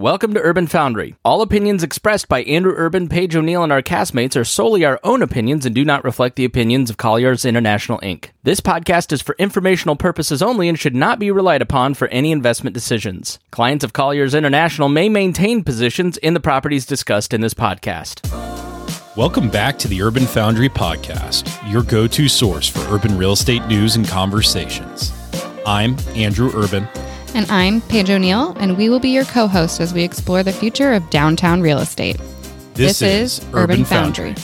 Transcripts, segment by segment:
Welcome to Urban Foundry. All opinions expressed by Andrew Urban, Paige O'Neill, and our castmates are solely our own opinions and do not reflect the opinions of Colliers International Inc. This podcast is for informational purposes only and should not be relied upon for any investment decisions. Clients of Colliers International may maintain positions in the properties discussed in this podcast. Welcome back to the Urban Foundry Podcast, your go to source for urban real estate news and conversations. I'm Andrew Urban. And I'm Paige O'Neill, and we will be your co host as we explore the future of downtown real estate. This, is, Urban Foundry.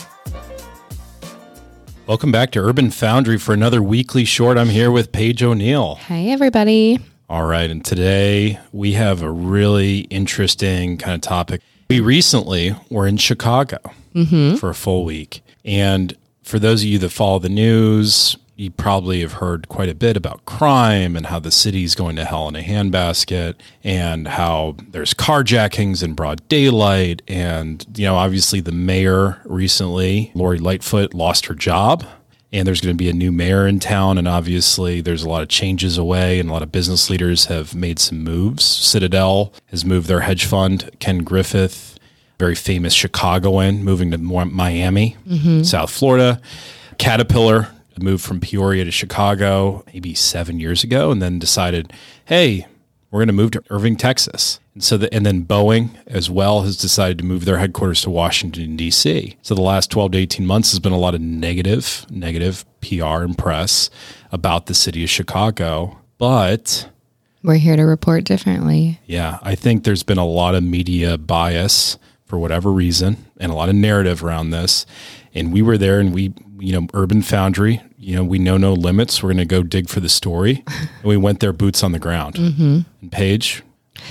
Welcome back to Urban Foundry for another weekly short. I'm here with Paige O'Neill. Hey, everybody. All right. And today we have a really interesting kind of topic. We recently were in Chicago mm-hmm. for a full week. And for those of you that follow the news, you probably have heard quite a bit about crime and how the city's going to hell in a handbasket and how there's carjackings in broad daylight. And, you know, obviously the mayor recently, Lori Lightfoot, lost her job. And there's going to be a new mayor in town. And obviously, there's a lot of changes away, and a lot of business leaders have made some moves. Citadel has moved their hedge fund, Ken Griffin, very famous Chicagoan, moving to Miami, mm-hmm. South Florida. Caterpillar moved from Peoria to Chicago maybe seven years ago, and then decided, hey, we're going to move to Irving, Texas. And so, the, and then Boeing as well has decided to move their headquarters to Washington D.C. So the last twelve to eighteen months has been a lot of negative, negative PR and press about the city of Chicago. But We're here to report differently. yeah, I think there's been a lot of media bias for whatever reason and a lot of narrative around this. And we were there and we, you know, Urban Foundry, you know, we know no limits. We're going to go dig for the story. and we went there boots on the ground. Mm-hmm. And Paige,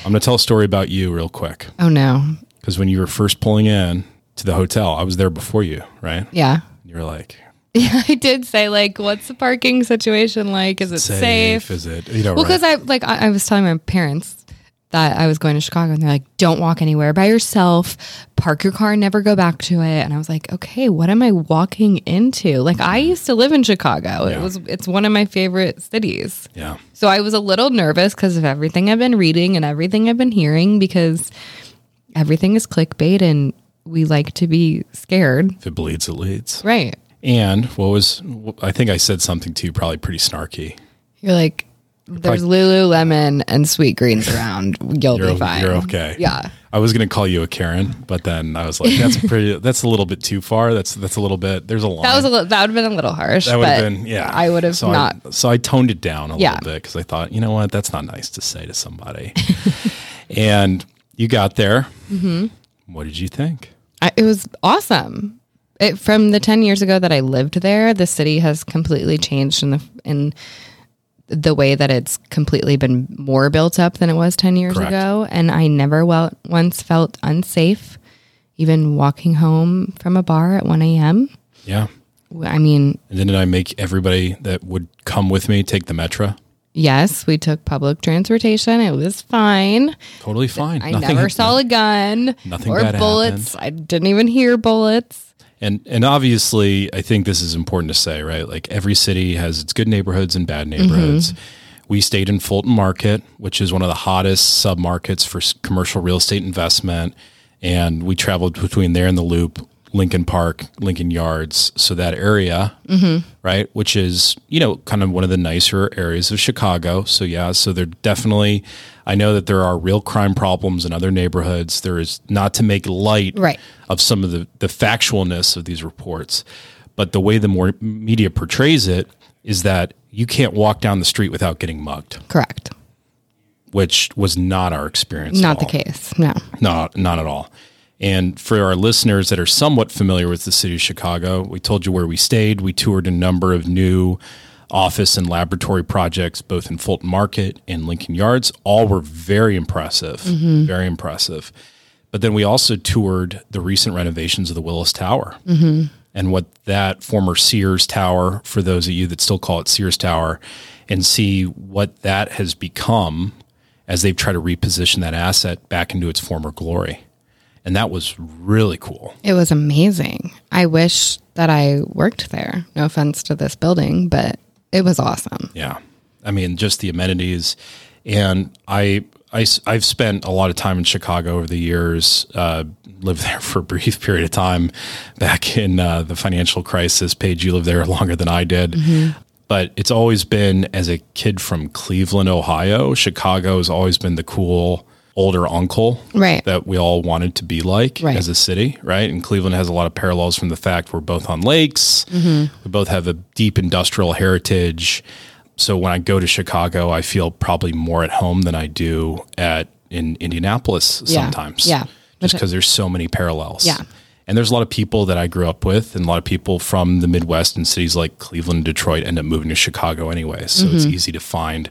I'm going to tell a story about you real quick. Oh, no. Because when you were first pulling in to the hotel, I was there before you, right? Yeah. And you were like, Yeah, I did say, like, what's the parking situation like? Is it safe? Is it, you know, Well, right? because I like I, I was telling my parents that I was going to Chicago, and they're like, "Don't walk anywhere by yourself. Park your car, and never go back to it." And I was like, "Okay, what am I walking into?" Like I used to live in Chicago. Yeah. It was it's one of my favorite cities. yeah. So I was a little nervous because of everything I've been reading and everything I've been hearing because everything is clickbait and we like to be scared. If it bleeds, it leads. Right. And what was, I think I said something to you, probably pretty snarky. You're like, there's Lululemon and Sweetgreens around. You'll You're, be fine. you're okay. Yeah. I was going to call you a Karen, but then I was like, that's pretty, that's a little bit too far. That's, that's a little bit, there's a line. That was a little, that would have been a little harsh. that would have been, yeah. I would have so not. I, so I toned it down a Yeah. little bit because I thought, you know what, that's not nice to say to somebody. and you got there. Mm-hmm. What did you think? I, it was awesome. It, from the 10 years ago that I lived there, the city has completely changed in the, in the way that it's completely been more built up than it was 10 years Correct. ago. And I never well, once felt unsafe, even walking home from a bar at 1 a.m. Yeah. I mean, And then did I make everybody that would come with me take the metro? yes, we took public transportation. It was fine. Totally fine. I never saw a gun nothing or bullets. I didn't even hear bullets. And and obviously, I think this is important to say, right? Like every city has its good neighborhoods and bad mm-hmm. neighborhoods. We stayed in Fulton Market, which is one of the hottest submarkets for commercial real estate investment, and we traveled between there and the Loop, Lincoln Park, Lincoln Yards, so that area, mm-hmm. right? Which is you know kind of one of the nicer areas of Chicago. So yeah, so they're definitely. I know that there are real crime problems in other neighborhoods. There is not to make light Right. of some of the, the factualness of these reports. But the way the more media portrays it is that you can't walk down the street without getting mugged, Correct. which was not our experience. Not the case. No. Not, not at all. And for our listeners that are somewhat familiar with the city of Chicago, we told you where we stayed. We toured a number of new office and laboratory projects, both in Fulton Market and Lincoln Yards. All were very impressive, mm-hmm. very impressive. But then we also toured the recent renovations of the Willis Tower mm-hmm. and what that former Sears Tower, for those of you that still call it Sears Tower, and see what that has become as they've tried to reposition that asset back into its former glory. And that was really cool. It was amazing. I wish that I worked there. No offense to this building, but it was awesome. Yeah. I mean, just the amenities. And I I, have spent a lot of time in Chicago over the years, uh, lived there for a brief period of time back in uh, the financial crisis. Paige, you lived there longer than I did. Mm-hmm. But it's always been, as a kid from Cleveland, Ohio, Chicago has always been the cool older uncle right. that we all wanted to be like right. as a city, right? And Cleveland has a lot of parallels from the fact we're both on lakes, mm-hmm. we both have a deep industrial heritage. So when I go to Chicago, I feel probably more at home than I do at in Indianapolis yeah. sometimes. Yeah. Just because there's so many parallels. Yeah. And there's a lot of people that I grew up with, and a lot of people from the Midwest and cities like Cleveland, Detroit end up moving to Chicago anyway. So mm-hmm. it's easy to find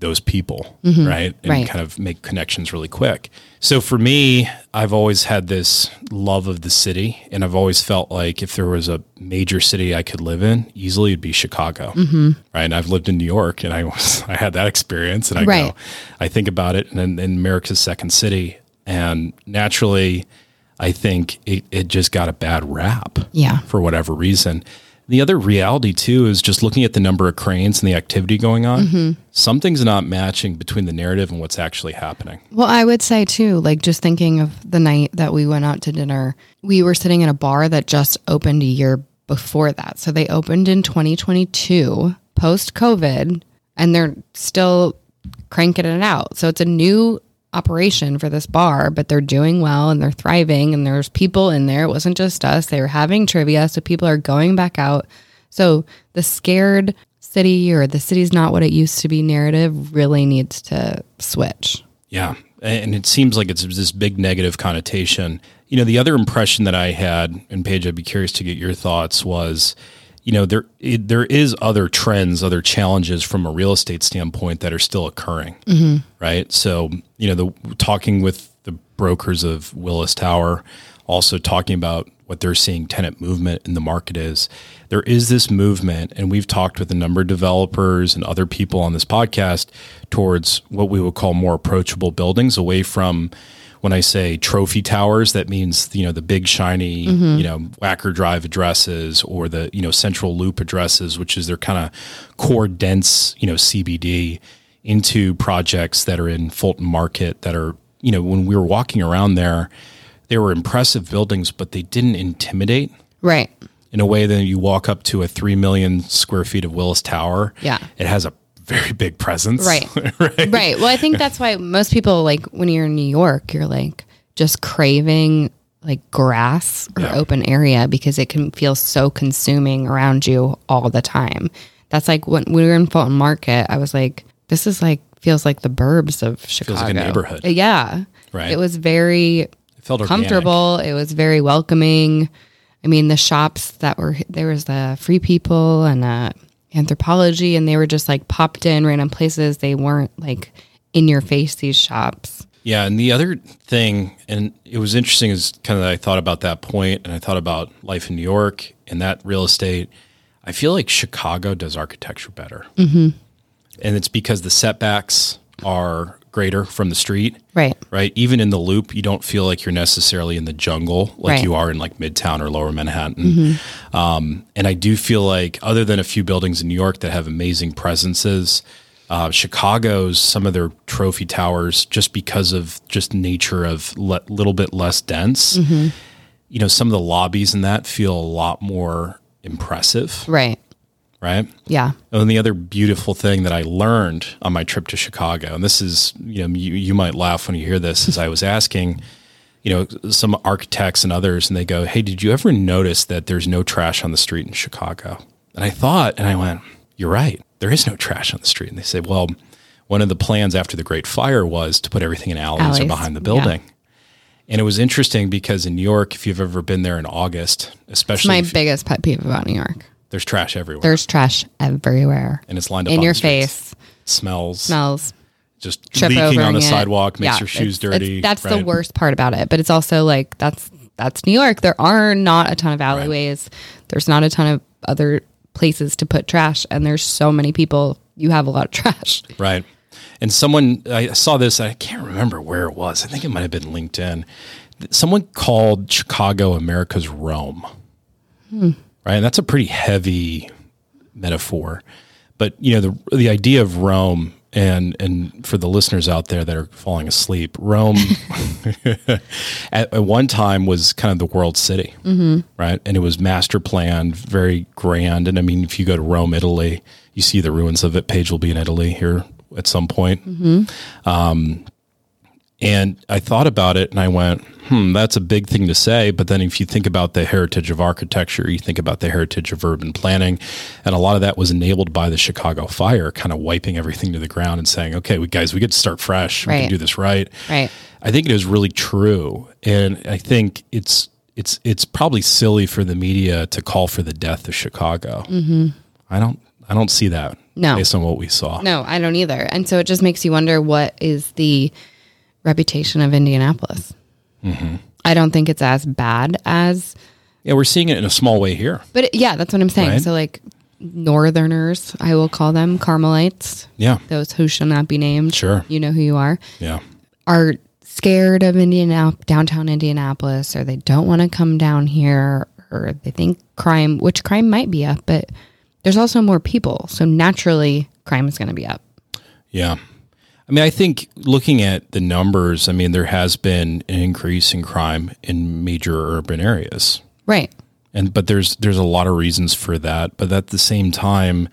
those people, mm-hmm. right? And right. kind of make connections really quick. So for me, I've always had this love of the city, and I've always felt like if there was a major city I could live in, easily it'd be Chicago, mm-hmm. right? And I've lived in New York, and I was I had that experience, and I right. go, I think about it, and then in America's second city, and naturally, I think it, it just got a bad rap, yeah, for whatever reason. The other reality too is just looking at the number of cranes and the activity going on. Mm-hmm. Something's not matching between the narrative and what's actually happening. Well, I would say too, like just thinking of the night that we went out to dinner, we were sitting in a bar that just opened a year before that. So they opened in 2022 post COVID and they're still cranking it out. So it's a new operation for this bar, but they're doing well and they're thriving and there's people in there. It wasn't just us. They were having trivia, so people are going back out. So the scared city or the city's not what it used to be narrative really needs to switch. Yeah. And it seems like it's this big negative connotation. You know, the other impression that I had, and Paige, I'd be curious to get your thoughts, was you know there it, there is other trends other challenges from a real estate standpoint that are still occurring mm-hmm. right so you know the talking with the brokers of willis tower also talking about what they're seeing tenant movement in the market is there is this movement and we've talked with a number of developers and other people on this podcast towards what we would call more approachable buildings away from when I say trophy towers, that means you know the big shiny mm-hmm. you know Wacker Drive addresses or the you know Central Loop addresses, which is their kind of core dense you know CBD into projects that are in Fulton Market that are you know when we were walking around there, they were impressive buildings, but they didn't intimidate. Right. In a way that you walk up to a three million square feet of Willis Tower, yeah, it has a very big presence. Right. right. Right. Well, I think that's why most people like when you're in New York, you're like just craving like grass or yeah. open area because it can feel so consuming around you all the time. That's like when we were in Fulton Market, I was like, this is like feels like the burbs of Chicago. Feels like a neighborhood. Yeah. Right. It was very it felt comfortable. Organic. It was very welcoming. I mean, the shops that were there was the free people and uh Anthropologie and they were just like popped in random places. They weren't like in your face, these shops. Yeah. And the other thing, and it was interesting, is kind of I thought about that point and I thought about life in New York and that real estate. I feel like Chicago does architecture better. Mm-hmm. And it's because the setbacks are greater from the street. Right. Right. Even in the loop, you don't feel like you're necessarily in the jungle like right. you are in like Midtown or Lower Manhattan. Mm-hmm. Um, and I do feel like, other than a few buildings in New York that have amazing presences, uh, Chicago's some of their trophy towers, just because of just nature of a le- little bit less dense. Mm-hmm. You know, some of the lobbies in that feel a lot more impressive. Right right? Yeah. And the other beautiful thing that I learned on my trip to Chicago, and this is, you know, you, you might laugh when you hear this, is I was asking, you know, some architects and others, and they go, Hey, did you ever notice that there's no trash on the street in Chicago? And I thought, and I went, You're right. There is no trash on the street. And they say, Well, one of the plans after the Great Fire was to put everything in alleys, alleys. or behind the building. Yeah. And it was interesting because in New York, if you've ever been there in August, especially it's my biggest pet peeve about New York. There's trash everywhere. There's trash everywhere. And it's lined up in your face. Smells. Smells. Just Trip leaking on the it. sidewalk makes yeah, your shoes it's, dirty. It's, that's right? the worst part about it. But it's also like that's that's New York. There are not a ton of alleyways. Right. There's not a ton of other places to put trash, and there's so many people. You have a lot of trash. Right. And someone I saw this. I can't remember where it was. I think it might have been LinkedIn. Someone called Chicago America's Rome. Hmm right? And that's a pretty heavy metaphor. But you know, the the idea of Rome and and for the listeners out there that are falling asleep, Rome at, at one time was kind of the world city, mm-hmm. right? And it was master planned, very grand. And I mean, if you go to Rome, Italy, you see the ruins of it. Paige will be in Italy here at some point. Um, and I thought about it and I went, hmm, that's a big thing to say. But then if you think about the heritage of architecture, you think about the heritage of urban planning, and a lot of that was enabled by the Chicago fire, kind of wiping everything to the ground and saying, okay, we guys, we get to start fresh. We can do this right. Right. I think it is really true. And I think it's it's it's probably silly for the media to call for the death of Chicago. Mm-hmm. I don't I don't see that No. based on what we saw. No, I don't either. And so it just makes you wonder what is the reputation of Indianapolis. Mm-hmm. I don't think it's as bad as, Yeah, we're seeing it in a small way here. but it- yeah, that's what I'm saying. Right. So like Northerners, I will call them Carmelites, Yeah. those who shall not be named. Sure. You know who you are. Yeah. Are scared of Indianap- downtown Indianapolis, or they don't want to come down here, or they think crime, which crime might be up, but there's also more people, so naturally crime is going to be up. Yeah. I mean, I think looking at the numbers, I mean, there has been an increase in crime in major urban areas. Right. And but there's there's a lot of reasons for that, but at the same time,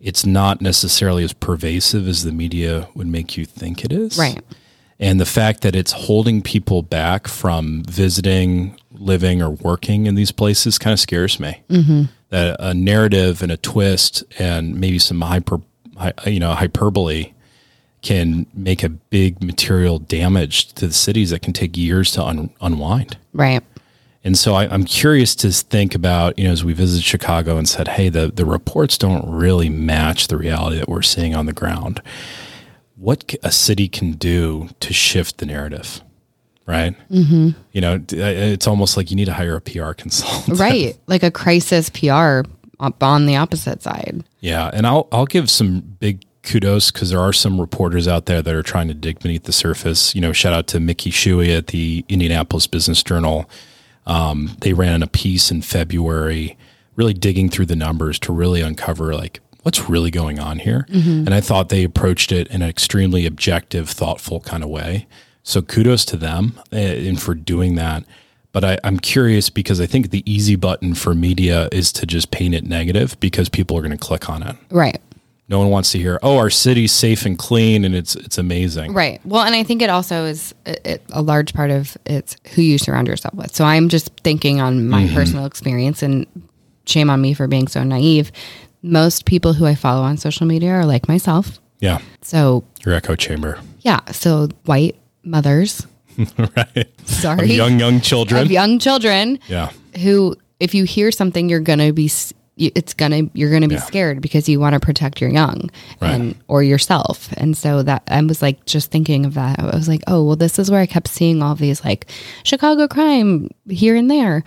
it's not necessarily as pervasive as the media would make you think it is. Right. And the fact that it's holding people back from visiting, living, or working in these places kind of scares me. Mm-hmm. That a narrative and a twist and maybe some hyper, you know, hyperbole can make a big material damage to the cities that can take years to un- unwind. Right. And so I, I'm curious to think about, you know, as we visited Chicago and said, hey, the, the reports don't really match the reality that we're seeing on the ground. What a city can do to shift the narrative, right? Mm-hmm. You know, it's almost like you need to hire a PR consultant. right like a crisis pr up on the opposite side Yeah, and I'll I'll give some big kudos because there are some reporters out there that are trying to dig beneath the surface. You know, shout out to Mickey Shuey at the Indianapolis Business Journal. Um, they ran a piece in February, really digging through the numbers to really uncover like what's really going on here. And I thought they approached it in an extremely objective, thoughtful kind of way. So kudos to them and for doing that. But I, I'm curious because I think the easy button for media is to just paint it negative because people are going to click on it. right No one wants to hear, "Oh, our city's safe and clean and it's it's amazing." right. Well and i think it also is it, it, a large part of it's who you surround yourself with. So i'm just thinking on my mm-hmm. personal experience and shame on me for being so naive. Most people who i follow on social media are like myself. Yeah, so your echo chamber, yeah. So white mothers. Right? sorry. Of young young children. of young children yeah, who if you hear something you're gonna be s- you- it's gonna you're gonna be Yeah. scared because you want to protect your young Right. and or yourself and so that i was like just thinking of that i was like oh well this is where i kept seeing all these like chicago crime here and there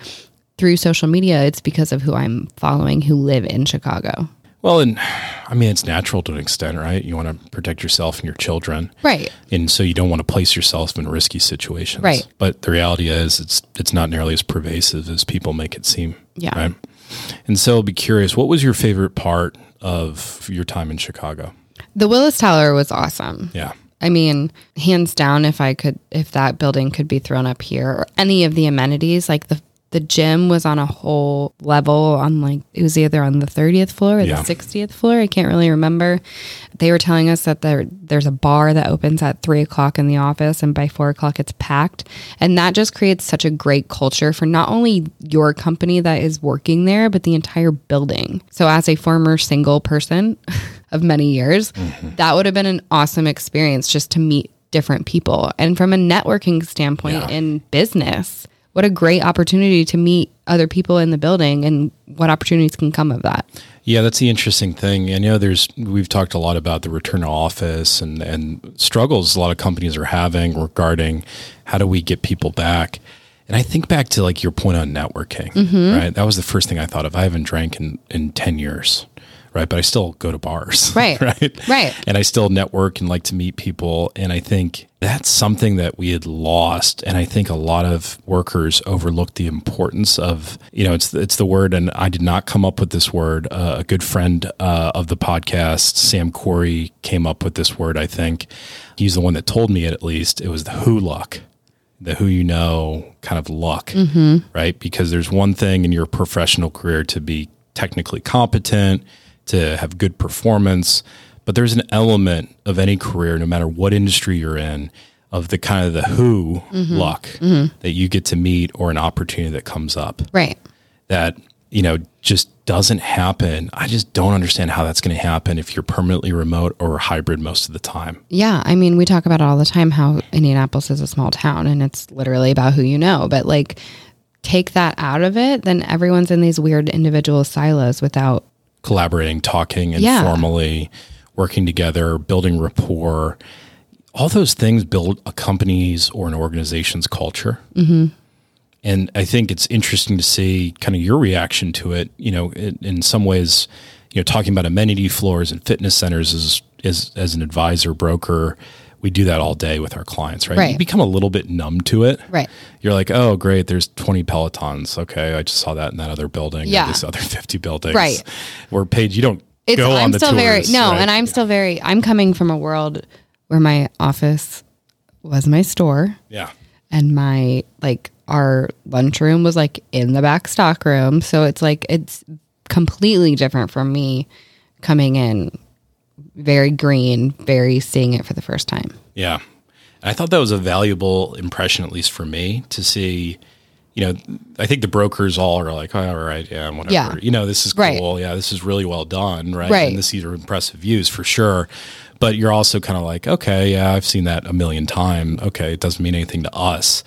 through social media it's because of who i'm following who live in chicago Well, and I mean, it's natural to an extent, right? You want to protect yourself and your children, right and so you don't want to place yourself in risky situations, Right. But the reality is, it's it's not nearly as pervasive as people make it seem, Yeah. Right? And so, I'll be curious, what was your favorite part of your time in Chicago? the willis tower was awesome Yeah, I mean, hands down, if I could, if that building could be thrown up here or any of the amenities, like the the gym was on a whole level on like it was either on the 30th floor or Yeah. the 60th floor. I can't really remember. They were telling us that there there's a bar that opens at three o'clock in the office, and by four o'clock it's packed, and that just creates such a great culture for not only your company that is working there, but the entire building. So, as a former single person of many years, mm-hmm. that would have been an awesome experience just to meet different people. And from a networking standpoint Yeah. in business, what a great opportunity to meet other people in the building and what opportunities can come of that. Yeah, that's the interesting thing. And you know, there's we've talked a lot about the return to office and and struggles a lot of companies are having regarding how do we get people back. And I think back to like your point on networking, mm-hmm. right? That was the first thing I thought of. I haven't drank in in ten years, right? But I still go to bars, Right. right, Right. and I still network and like to meet people. And I think that's something that we had lost. And I think a lot of workers overlooked the importance of, you know, it's it's the word, and I did not come up with this word. Uh, a good friend uh, of the podcast, Sam Corey, came up with this word. I think he's the one that told me it. At least it was the who luck the who you know kind of luck, right? Because there's one thing in your professional career to be technically competent, to have good performance, but there's an element of any career, no matter what industry you're in, of the kind of the who mm-hmm. luck mm-hmm. that you get to meet or an opportunity that comes up Right. that you know just doesn't happen. I just don't understand how that's going to happen if you're permanently remote or hybrid most of the time. Yeah, I mean, we talk about it all the time how Indianapolis is a small town and it's literally about who you know. But like, take that out of it, then everyone's in these weird individual silos without. Collaborating, talking Yeah. informally, working together, building rapport. All those things build a company's or an organization's culture. Mm-hmm. And I think it's interesting to see kind of your reaction to it. You know, in, in some ways, you know, talking about amenity floors and fitness centers as as as an advisor broker, we do that all day with our clients, right? Right. You become a little bit numb to it. Right. You're like, oh, great. There's 20 Pelotons. Okay, I just saw that in that other building. or Yeah. This other 50 buildings. Right. We're paid. You don't It's, go on I'm the still very, tours, no, right? and I'm still very, I'm coming from a world where my office was my store yeah. and my, like, our lunchroom was like in the back stock room. So it's like, it's completely different from me coming in very green, very seeing it for the first time. Yeah. I thought that was a valuable impression, at least for me, to see. You know, I think the brokers all are like, oh, all right, yeah, whatever. Yeah. You know, this is Right. cool. Yeah, this is really well done, right? Right. And this, these are impressive views for sure. But you're also kind of like, okay, yeah, I've seen that a million times. Okay, it doesn't mean anything to us.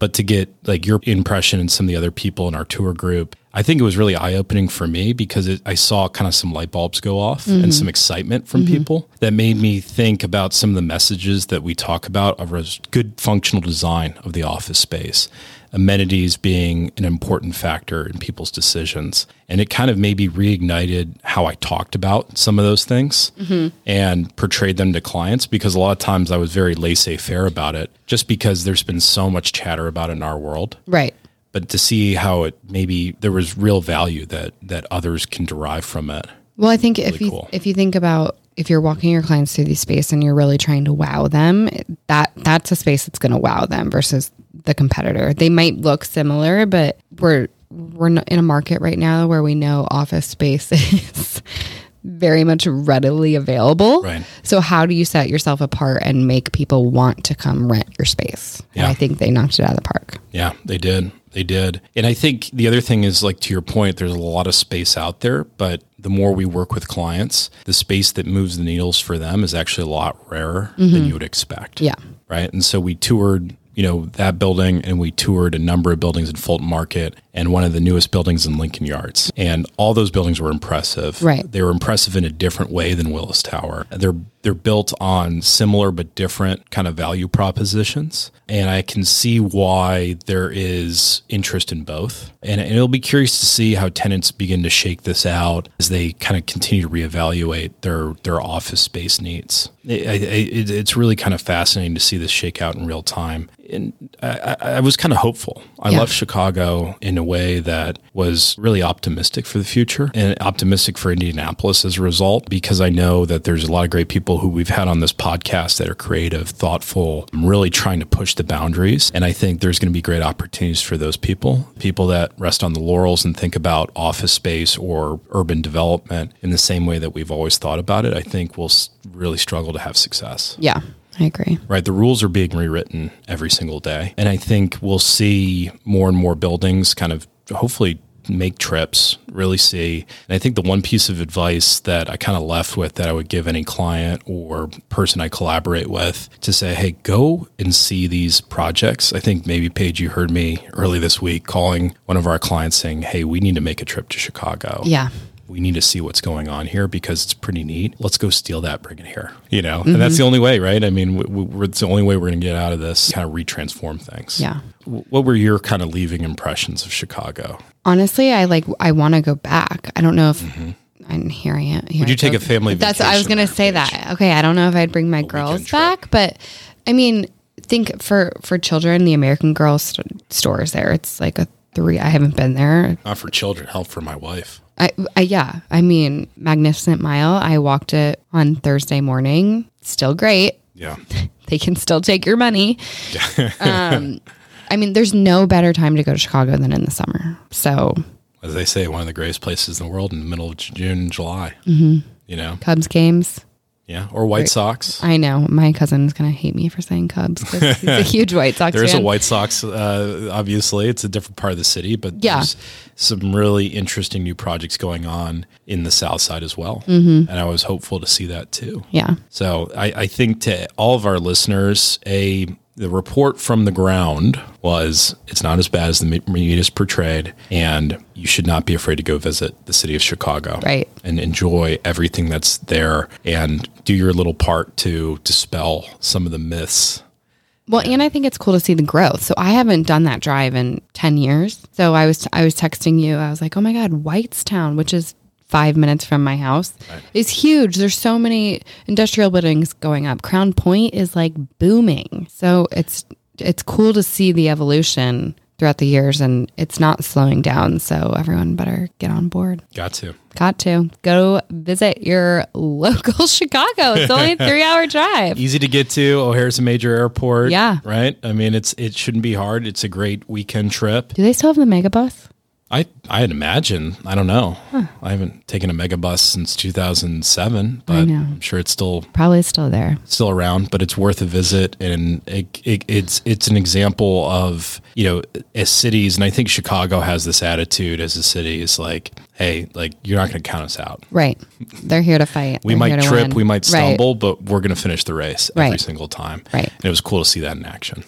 But to get like your impression and some of the other people in our tour group, I think it was really eye opening for me because it, I saw kind of some light bulbs go off and mm-hmm. some excitement from mm-hmm. people that made me think about some of the messages that we talk about of a good functional design of the office space, amenities being an important factor in people's decisions. And it kind of maybe reignited how I talked about some of those things mm-hmm. and portrayed them to clients because a lot of times I was very laissez faire about it just because there's been so much chatter about it in our world Right. But to see how it maybe there was real value that that others can derive from it. Well, I think if you cool. if you think about if you're walking your clients through the space and you're really trying to wow them, that that's a space that's going to wow them versus the competitor. They might look similar, but we're we're in a market right now where we know office space is very much readily available. Right. So how do you set yourself apart and make people want to come rent your space? And Yeah. I think they knocked it out of the park. Yeah, they did. They did. And I think the other thing is like to your point, there's a lot of space out there, but the more we work with clients, the space that moves the needles for them is actually a lot rarer than mm-hmm. you would expect. Yeah. Right. And so we toured, you know, that building and we toured a number of buildings in Fulton Market and one of the newest buildings in Lincoln Yards. And all those buildings were impressive. Right. They were impressive in a different way than Willis Tower. They're they're built on similar but different kind of value propositions. And I can see why there is interest in both. And, and it'll be curious to see how tenants begin to shake this out as they kind of continue to reevaluate their their office space needs. It, it, it's really kind of fascinating to see this shake out in real time. And I, I was kind of hopeful. I Yeah. love Chicago in a way that was really optimistic for the future and optimistic for Indianapolis as a result, because I know that there's a lot of great people who we've had on this podcast that are creative, thoughtful, really trying to push the boundaries. And I think there's going to be great opportunities for those people, people that rest on the laurels and think about office space or urban development in the same way that we've always thought about it. I think we'll really struggle to have success Yeah. I agree. right? The rules are being rewritten every single day. And I think we'll see more and more buildings kind of hopefully make trips, really see. And I think the one piece of advice that I kind of left with that I would give any client or person I collaborate with to say, hey, go and see these projects. I think maybe Paige, you heard me early this week calling one of our clients saying, hey, we need to make a trip to Chicago Yeah. We need to see what's going on here because it's pretty neat. Let's go steal that, bring it here. You know, and that's mm-hmm. the only way, right? I mean, we, we, it's the only way we're going to get out of this, kind of retransform things. Yeah. What were your kind of leaving impressions of Chicago? honestly i like i want to go back i don't know if and here I am. Here Would you take a family That's I was gonna say Paige? that. Okay, I don't know if I'd bring my girls back, but I mean, think for for children, the American Girl st- stores there. It's like a three. I haven't been there. Not for children, help for my wife. I, I yeah. I mean, Magnificent Mile. I walked it on Thursday morning. Still great. Yeah. They can still take your money. um, I mean, there's no better time to go to Chicago than in the summer. So As they say, one of the greatest places in the world in the middle of June and July. Mm-hmm. You know? Cubs games. Yeah. Or White Sox. I know my cousin's gonna hate me for saying Cubs because he's a huge White Sox There is a. White Sox, uh, obviously. It's a different part of the city, but Yeah. Some really interesting new projects going on in the South Side as well. Mm-hmm. And I was hopeful to see that too. yeah, So I, I think to all of our listeners, a the report from the ground was it's not as bad as the media is portrayed, and you should not be afraid to go visit the city of Chicago, Right. And enjoy everything that's there, and do your little part to dispel some of the myths. Well, and I think it's cool to see the growth. So I haven't done that drive in ten years. So I was I was texting you. I was like, oh my god, Whitestown, which is five minutes from my house, is huge. There's so many industrial buildings going up. Crown Point is like booming. So it's it's cool to see the evolution throughout the years, and it's not slowing down. So everyone better get on board. Got to. Got to go visit your local Chicago. It's only a three hour drive. Easy to get to. O'Hare's a major airport. Yeah. Right. I mean, it's it shouldn't be hard. It's a great weekend trip. Do they still have the megabus? I I'd imagine. I don't know. I haven't taken a megabus since 2007, but. I'm sure it's still Probably still there. still around. But it's worth a visit, and it, it, it's it's an example of you know as cities, and I think Chicago has this attitude as a city is like, hey, like you're not going to count us out. Right. They're here to fight. We They're might trip, we might Right. stumble, but we're going to finish the race every Right. single time. Right. And it was cool to see that in action.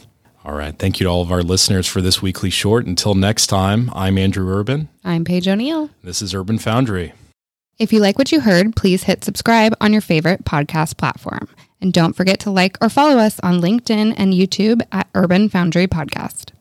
All right. Thank you to all of our listeners for this weekly short. Until next time, I'm Andrew Urban. I'm Paige O'Neill. This is Urban Foundry. If you like what you heard, please hit subscribe on your favorite podcast platform. And don't forget to like or follow us on LinkedIn and YouTube at Urban Foundry Podcast.